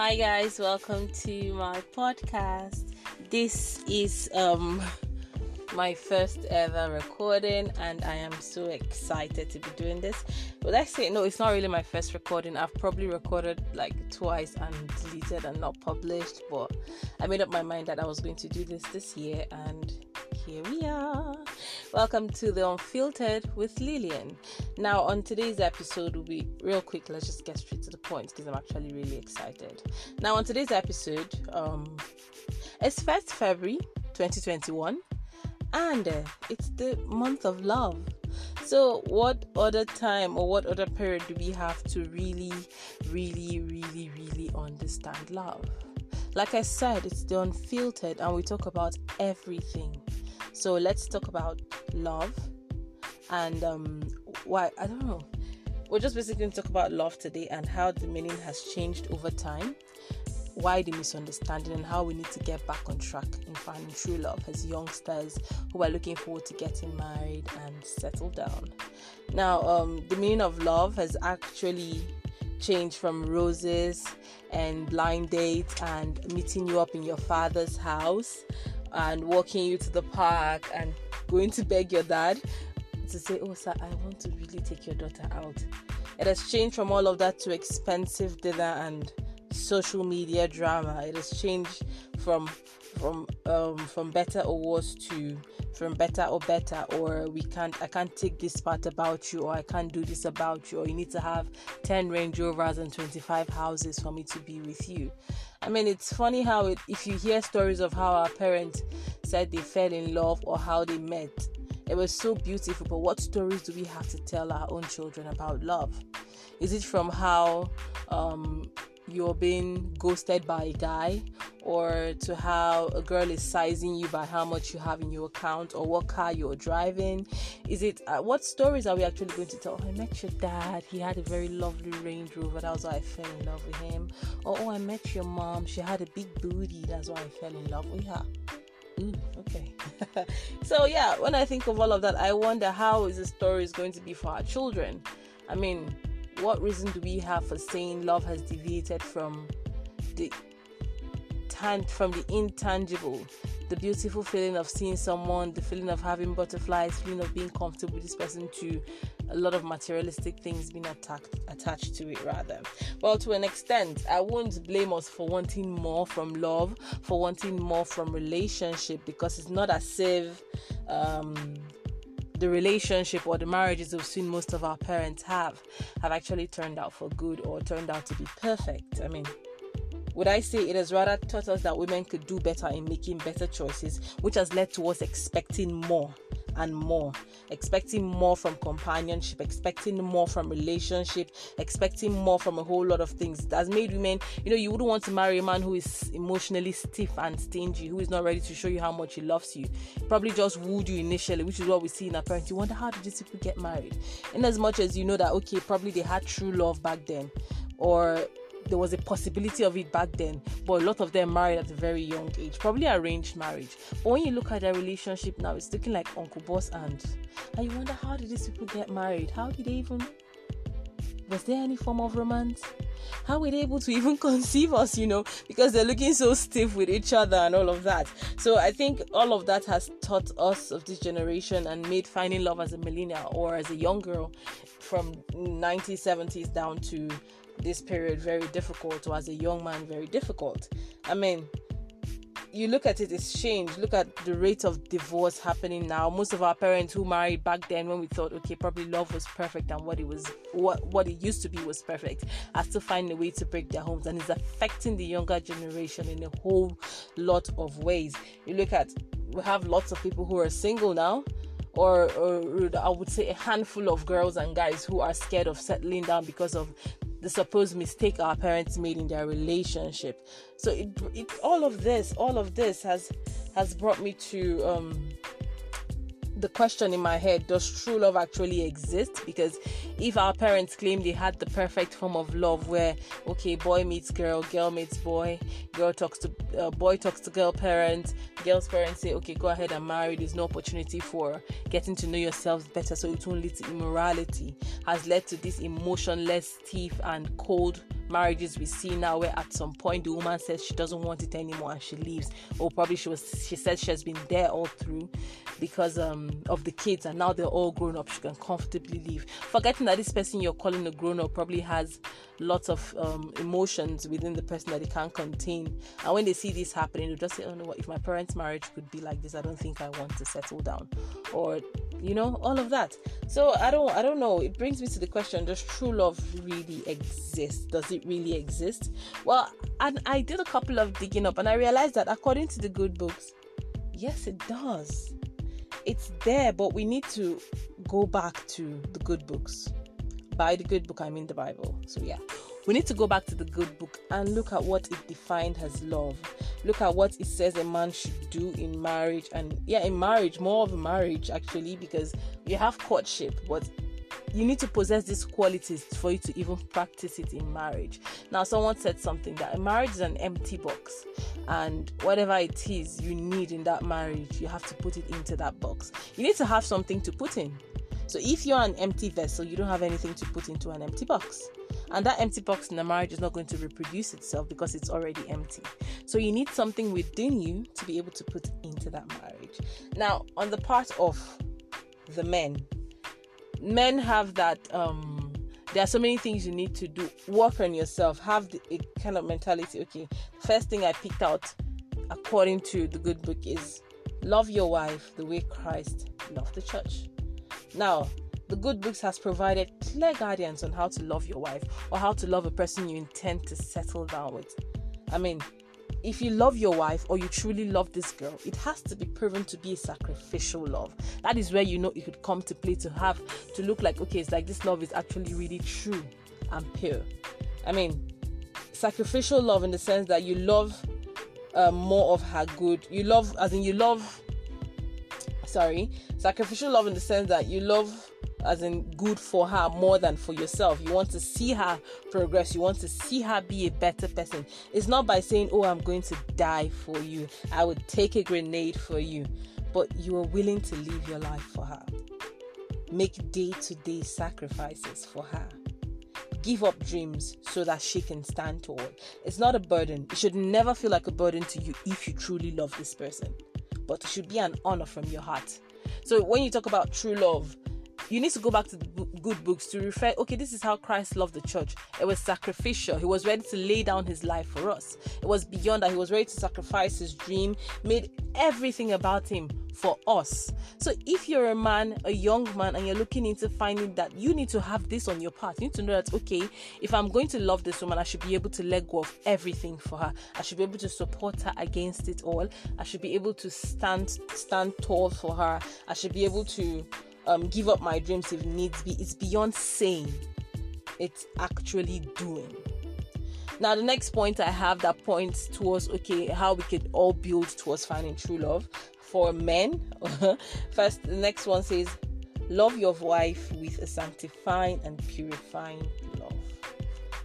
Hi guys, welcome to my podcast. This is um my first ever recording and I am so excited to be doing this. But I say no, it's not really my first recording. I've probably recorded like twice and deleted and not published, but I made up my mind that I was going to do this this year and here we are. Welcome to the Unfiltered with Lillian. Now, on today's episode, will be real quick. Let's just get straight to the point because I'm actually really excited. Now, on today's episode, um, it's first February 2021, and uh, it's the month of love. So, what other time or what other period do we have to really, really, really, really understand love? Like I said, it's the unfiltered, and we talk about everything so let's talk about love and um, why I don't know. We're just basically going to talk about love today and how the meaning has changed over time, why the misunderstanding, and how we need to get back on track in finding true love as youngsters who are looking forward to getting married and settle down. Now, um, the meaning of love has actually changed from roses and blind dates and meeting you up in your father's house and walking you to the park and going to beg your dad to say, Oh, sir, I want to really take your daughter out. It has changed from all of that to expensive dinner and social media drama. It has changed from from um from better or worse to from better or better or we can't I can't take this part about you or I can't do this about you or you need to have 10 Range Rovers and 25 houses for me to be with you. I mean it's funny how it, if you hear stories of how our parents said they fell in love or how they met it was so beautiful. But what stories do we have to tell our own children about love? Is it from how um, you're being ghosted by a guy or to how a girl is sizing you by how much you have in your account or what car you're driving. Is it uh, what stories are we actually going to tell? Oh, i met your dad. He had a very lovely range rover. That was why i fell in love with him. Or oh i met your mom. She had a big booty. That's why i fell in love with her. Ooh, okay. so yeah, when I think of all of that, I wonder how is the story is going to be for our children. I mean, what reason do we have for saying love has deviated from the tan- from the intangible? The beautiful feeling of seeing someone the feeling of having butterflies feeling of being comfortable with this person to a lot of materialistic things being attacked, attached to it rather. Well to an extent i won't blame us for wanting more from love for wanting more from relationship because it's not as if um, the relationship or the marriages we've seen most of our parents have have actually turned out for good or turned out to be perfect. I mean, would I say it has rather taught us that women could do better in making better choices, which has led to us expecting more and more, expecting more from companionship, expecting more from relationship, expecting more from a whole lot of things. That's made women, you know, you wouldn't want to marry a man who is emotionally stiff and stingy, who is not ready to show you how much he loves you. Probably just wooed you initially, which is what we see in our. You wonder how did these people get married? In as much as you know that okay, probably they had true love back then, or there was a possibility of it back then, but a lot of them married at a very young age, probably arranged marriage. But when you look at their relationship now, it's looking like Uncle Boss and and you wonder how did these people get married? How did they even was there any form of romance? How were they able to even conceive us, you know, because they're looking so stiff with each other and all of that. So I think all of that has taught us of this generation and made finding love as a millennial or as a young girl from 1970s down to this period very difficult or as a young man very difficult. I mean, you look at it, it's changed. Look at the rate of divorce happening now. Most of our parents who married back then, when we thought, okay, probably love was perfect and what it was, what what it used to be was perfect, are still finding a way to break their homes, and it's affecting the younger generation in a whole lot of ways. You look at, we have lots of people who are single now. Or, or, I would say a handful of girls and guys who are scared of settling down because of the supposed mistake our parents made in their relationship. So it, it all of this, all of this has has brought me to um, the question in my head does true love actually exist? Because if our parents claim they had the perfect form of love where okay boy meets girl girl meets boy girl talks to uh, boy talks to girl parents girl's parents say okay go ahead and marry there's no opportunity for getting to know yourselves better. So it won't lead to immorality has led to this emotionless stiff and cold marriages we see now where at some point the woman says she doesn't want it anymore and she leaves. Or probably she was she said she has been there all through because um of the kids and now they're all grown up she can comfortably leave. Forgetting that this person you're calling a grown up probably has lots of um, emotions within the person that they can't contain. And when they see this happening they'll just say oh no what if my parents marriage could be like this i don't think i want to settle down or you know all of that. So i don't i don't know. It brings me to the question does true love really exist? Does it really exist? Well and i did a couple of digging up and i realized that according to the good books yes it does it's there but we need to go back to the good books. By the good book i mean the bible. So yeah. We need to go back to the good book and look at what it defined as love. Look at what it says a man should do in marriage and yeah in marriage more of a marriage actually because you have courtship but you need to possess these qualities for you to even practice it in marriage now someone said something that marriage is an empty box and whatever it is you need in that marriage you have to put it into that box you need to have something to put in so if you're an empty vessel you don't have anything to put into an empty box and that empty box in the marriage is not going to reproduce itself because it's already empty. So you need something within you to be able to put into that marriage. Now, on the part of the men, men have that um there are so many things you need to do. Work on yourself. Have the a kind of mentality. Okay first thing i picked out according to the good book is love your wife the way christ loved the church. Now the good books has provided clear guidance on how to love your wife or how to love a person you intend to settle down with. I mean, if you love your wife or you truly love this girl, it has to be proven to be a sacrificial love. That is where you know it could come to play to have to look like okay, it's like this love is actually really true and pure. I mean, sacrificial love in the sense that you love uh, more of her good. You love, as in you love. Sorry, sacrificial love in the sense that you love as in good for her more than for yourself. You want to see her progress, you want to see her be a better person. It's not by saying, Oh, I'm going to die for you, I would take a grenade for you, but you are willing to live your life for her. Make day to day sacrifices for her. Give up dreams so that she can stand tall. It's not a burden. It should never feel like a burden to you if you truly love this person, but it should be an honor from your heart. So when you talk about true love, you need to go back to the good books to refer okay this is how christ loved the church. It was sacrificial. He was ready to lay down his life for us. It was beyond that. He was ready to sacrifice his dream made everything about him for us. So if you're a man a young man and you're looking into finding that you need to have this on your part you need to know that okay if i'm going to love this woman i should be able to let go of everything for her. I should be able to support her against it all. I should be able to stand stand tall for her. I should be able to um, give up my dreams if needs be. It's beyond saying, it's actually doing. Now, the next point I have that points towards okay, how we could all build towards finding true love for men. First, the next one says, Love your wife with a sanctifying and purifying love.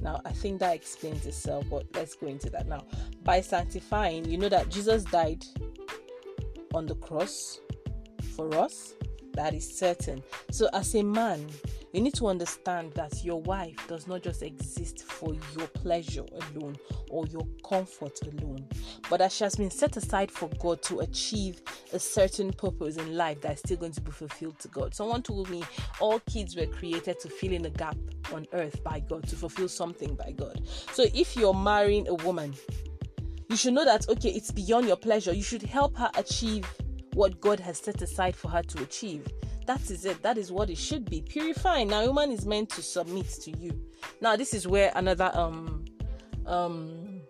Now, I think that explains itself, but let's go into that now. By sanctifying, you know that Jesus died on the cross for us that is certain. So, as a man, you need to understand that your wife does not just exist for your pleasure alone or your comfort alone, but that she has been set aside for God to achieve a certain purpose in life that is still going to be fulfilled to God. Someone told me all kids were created to fill in a gap on earth by God, to fulfill something by God. So, if you're marrying a woman, you should know that okay, it's beyond your pleasure. You should help her achieve what God has set aside for her to achieve. That is it. That is what it should be. Purifying. Now, woman is meant to submit to you. Now, this is where another um um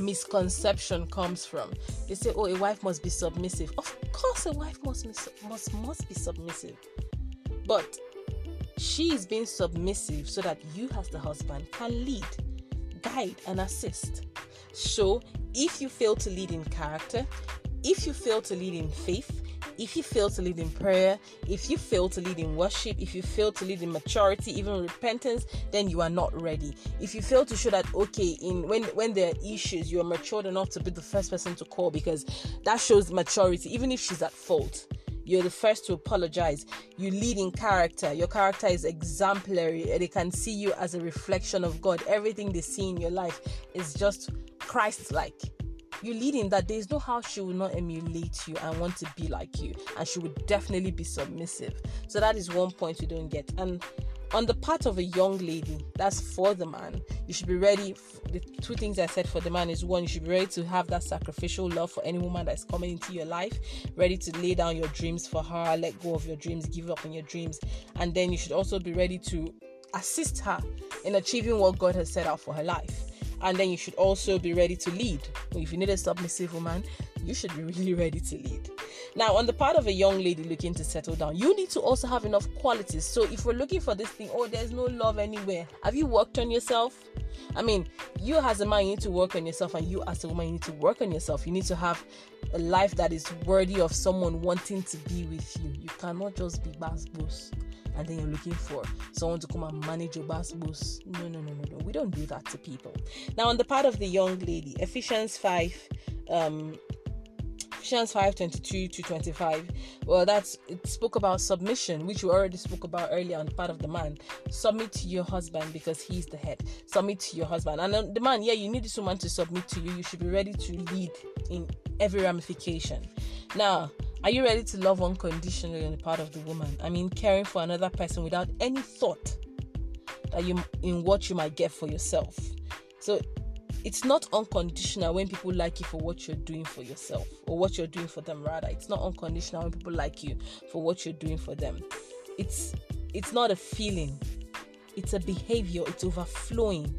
misconception comes from. They say, "Oh, a wife must be submissive." Of course, a wife must must must be submissive, but she is being submissive so that you, as the husband, can lead, guide, and assist. So, if you fail to lead in character, if you fail to lead in faith, if you fail to lead in prayer, if you fail to lead in worship, if you fail to lead in maturity, even repentance, then you are not ready. If you fail to show that okay, in when when there are issues, you are matured enough to be the first person to call because that shows maturity, even if she's at fault. You're the first to apologize. You lead in character. Your character is exemplary. They can see you as a reflection of God. Everything they see in your life is just Christ like. You lead in that there is no how she will not emulate you and want to be like you, and she would definitely be submissive. So that is one point you don't get. And on the part of a young lady, that's for the man. You should be ready. The two things I said for the man is one, you should be ready to have that sacrificial love for any woman that's coming into your life, ready to lay down your dreams for her, let go of your dreams, give up on your dreams. And then you should also be ready to assist her in achieving what God has set out for her life. And then you should also be ready to lead. If you need a submissive woman, you should be really ready to lead. Now, on the part of a young lady looking to settle down, you need to also have enough qualities. So, if we're looking for this thing, oh, there's no love anywhere, have you worked on yourself? I mean, you as a man, you need to work on yourself, and you as a woman, you need to work on yourself. You need to have a life that is worthy of someone wanting to be with you. You cannot just be boss and then you're looking for someone to come and manage your boss. No, no, no, no, no. We don't do that to people. Now, on the part of the young lady, Ephesians 5 um Ephesians 5 22 to 25. Well, that's it spoke about submission, which we already spoke about earlier on the part of the man. Submit to your husband because he's the head. Submit to your husband. And um, the man, yeah, you need this woman to submit to you. You should be ready to lead in every ramification. Now, are you ready to love unconditionally on the part of the woman? I mean, caring for another person without any thought that you in what you might get for yourself. So it's not unconditional when people like you for what you're doing for yourself or what you're doing for them rather. It's not unconditional when people like you for what you're doing for them. It's it's not a feeling. It's a behavior. It's overflowing.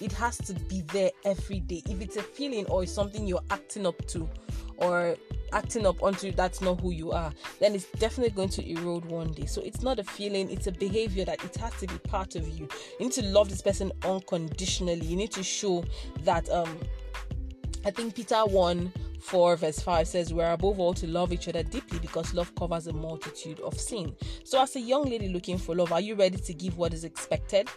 It has to be there every day. If it's a feeling or it's something you're acting up to or acting up onto that's not who you are, then it's definitely going to erode one day. So it's not a feeling, it's a behavior that it has to be part of you. You need to love this person unconditionally. You need to show that um I think Peter 1 4 verse 5 says we're above all to love each other deeply because love covers a multitude of sin so as a young lady looking for love are you ready to give what is expected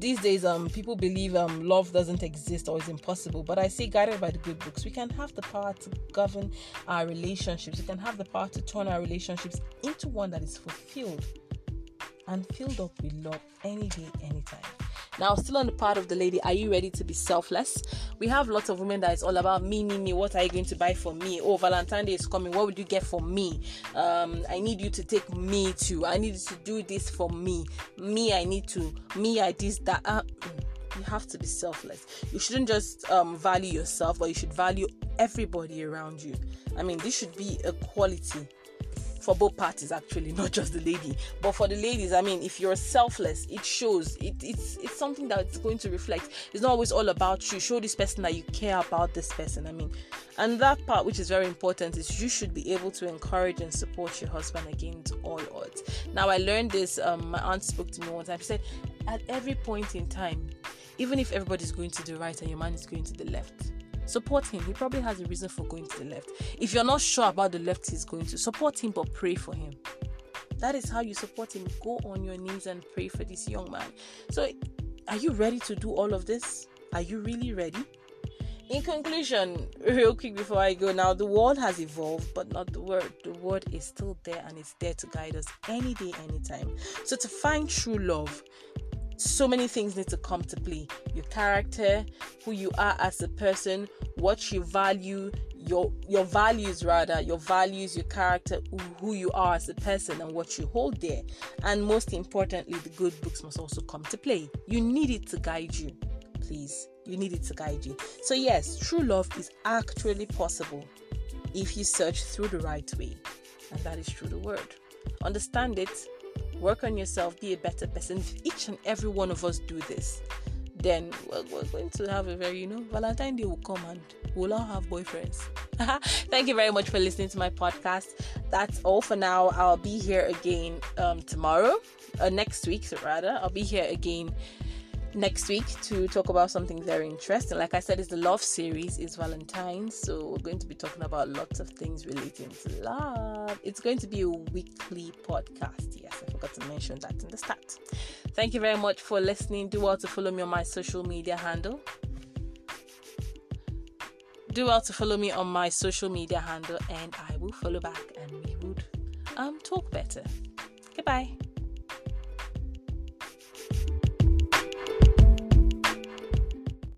these days um people believe um love doesn't exist or is impossible but i say guided by the good books. We can have the power to govern our relationships. We can have the power to turn our relationships into one that is fulfilled and filled up with love any day anytime now, still on the part of the lady, are you ready to be selfless? We have lots of women that is all about me, me, me. What are you going to buy for me? Oh, Valentine Day is coming. What would you get for me? Um, I need you to take me to. I need you to do this for me. Me, I need to. Me, I this that. Uh, you have to be selfless. You shouldn't just um, value yourself, but you should value everybody around you. I mean, this should be a quality for both parties actually not just the lady. But for the ladies i mean if you're selfless it shows. It, it's it's something that's going to reflect. It's not always all about you. Show this person that you care about this person i mean. And that part which is very important is you should be able to encourage and support your husband against all odds. Now i learned this um, my aunt spoke to me one time. She said at every point in time even if everybody's going to the right and your man is going to the left Support him. He probably has a reason for going to the left. If you're not sure about the left he's going to, support him but pray for him. That is how you support him. Go on your knees and pray for this young man. So, are you ready to do all of this? Are you really ready? In conclusion, real quick before I go now, the world has evolved, but not the word. The word is still there and it's there to guide us any day, anytime. So, to find true love, so many things need to come to play. Your character who you are as a person what you value your your values rather your values your character who you are as a person and what you hold there. And most importantly the good books must also come to play. You need it to guide you. Please you need it to guide you. So yes true love is actually possible if you search through the right way. And that is through the word. Understand it work on yourself, be a better person. If each and every one of us do this, then we're, we're, going to have a very, you know, Valentine Day will come and we'll all have boyfriends. Thank you very much for listening to my podcast. That's all for now. I'll be here again um, tomorrow, uh, next week, rather. I'll be here again next week to talk about something very interesting. Like I said, it's the love series, it's Valentine's, so we're going to be talking about lots of things relating to love. It's going to be a weekly podcast. Yes, I forgot to mention that in the start. Thank you very much for listening. Do well to follow me on my social media handle. Do well to follow me on my social media handle, and I will follow back, and we would um talk better. Goodbye.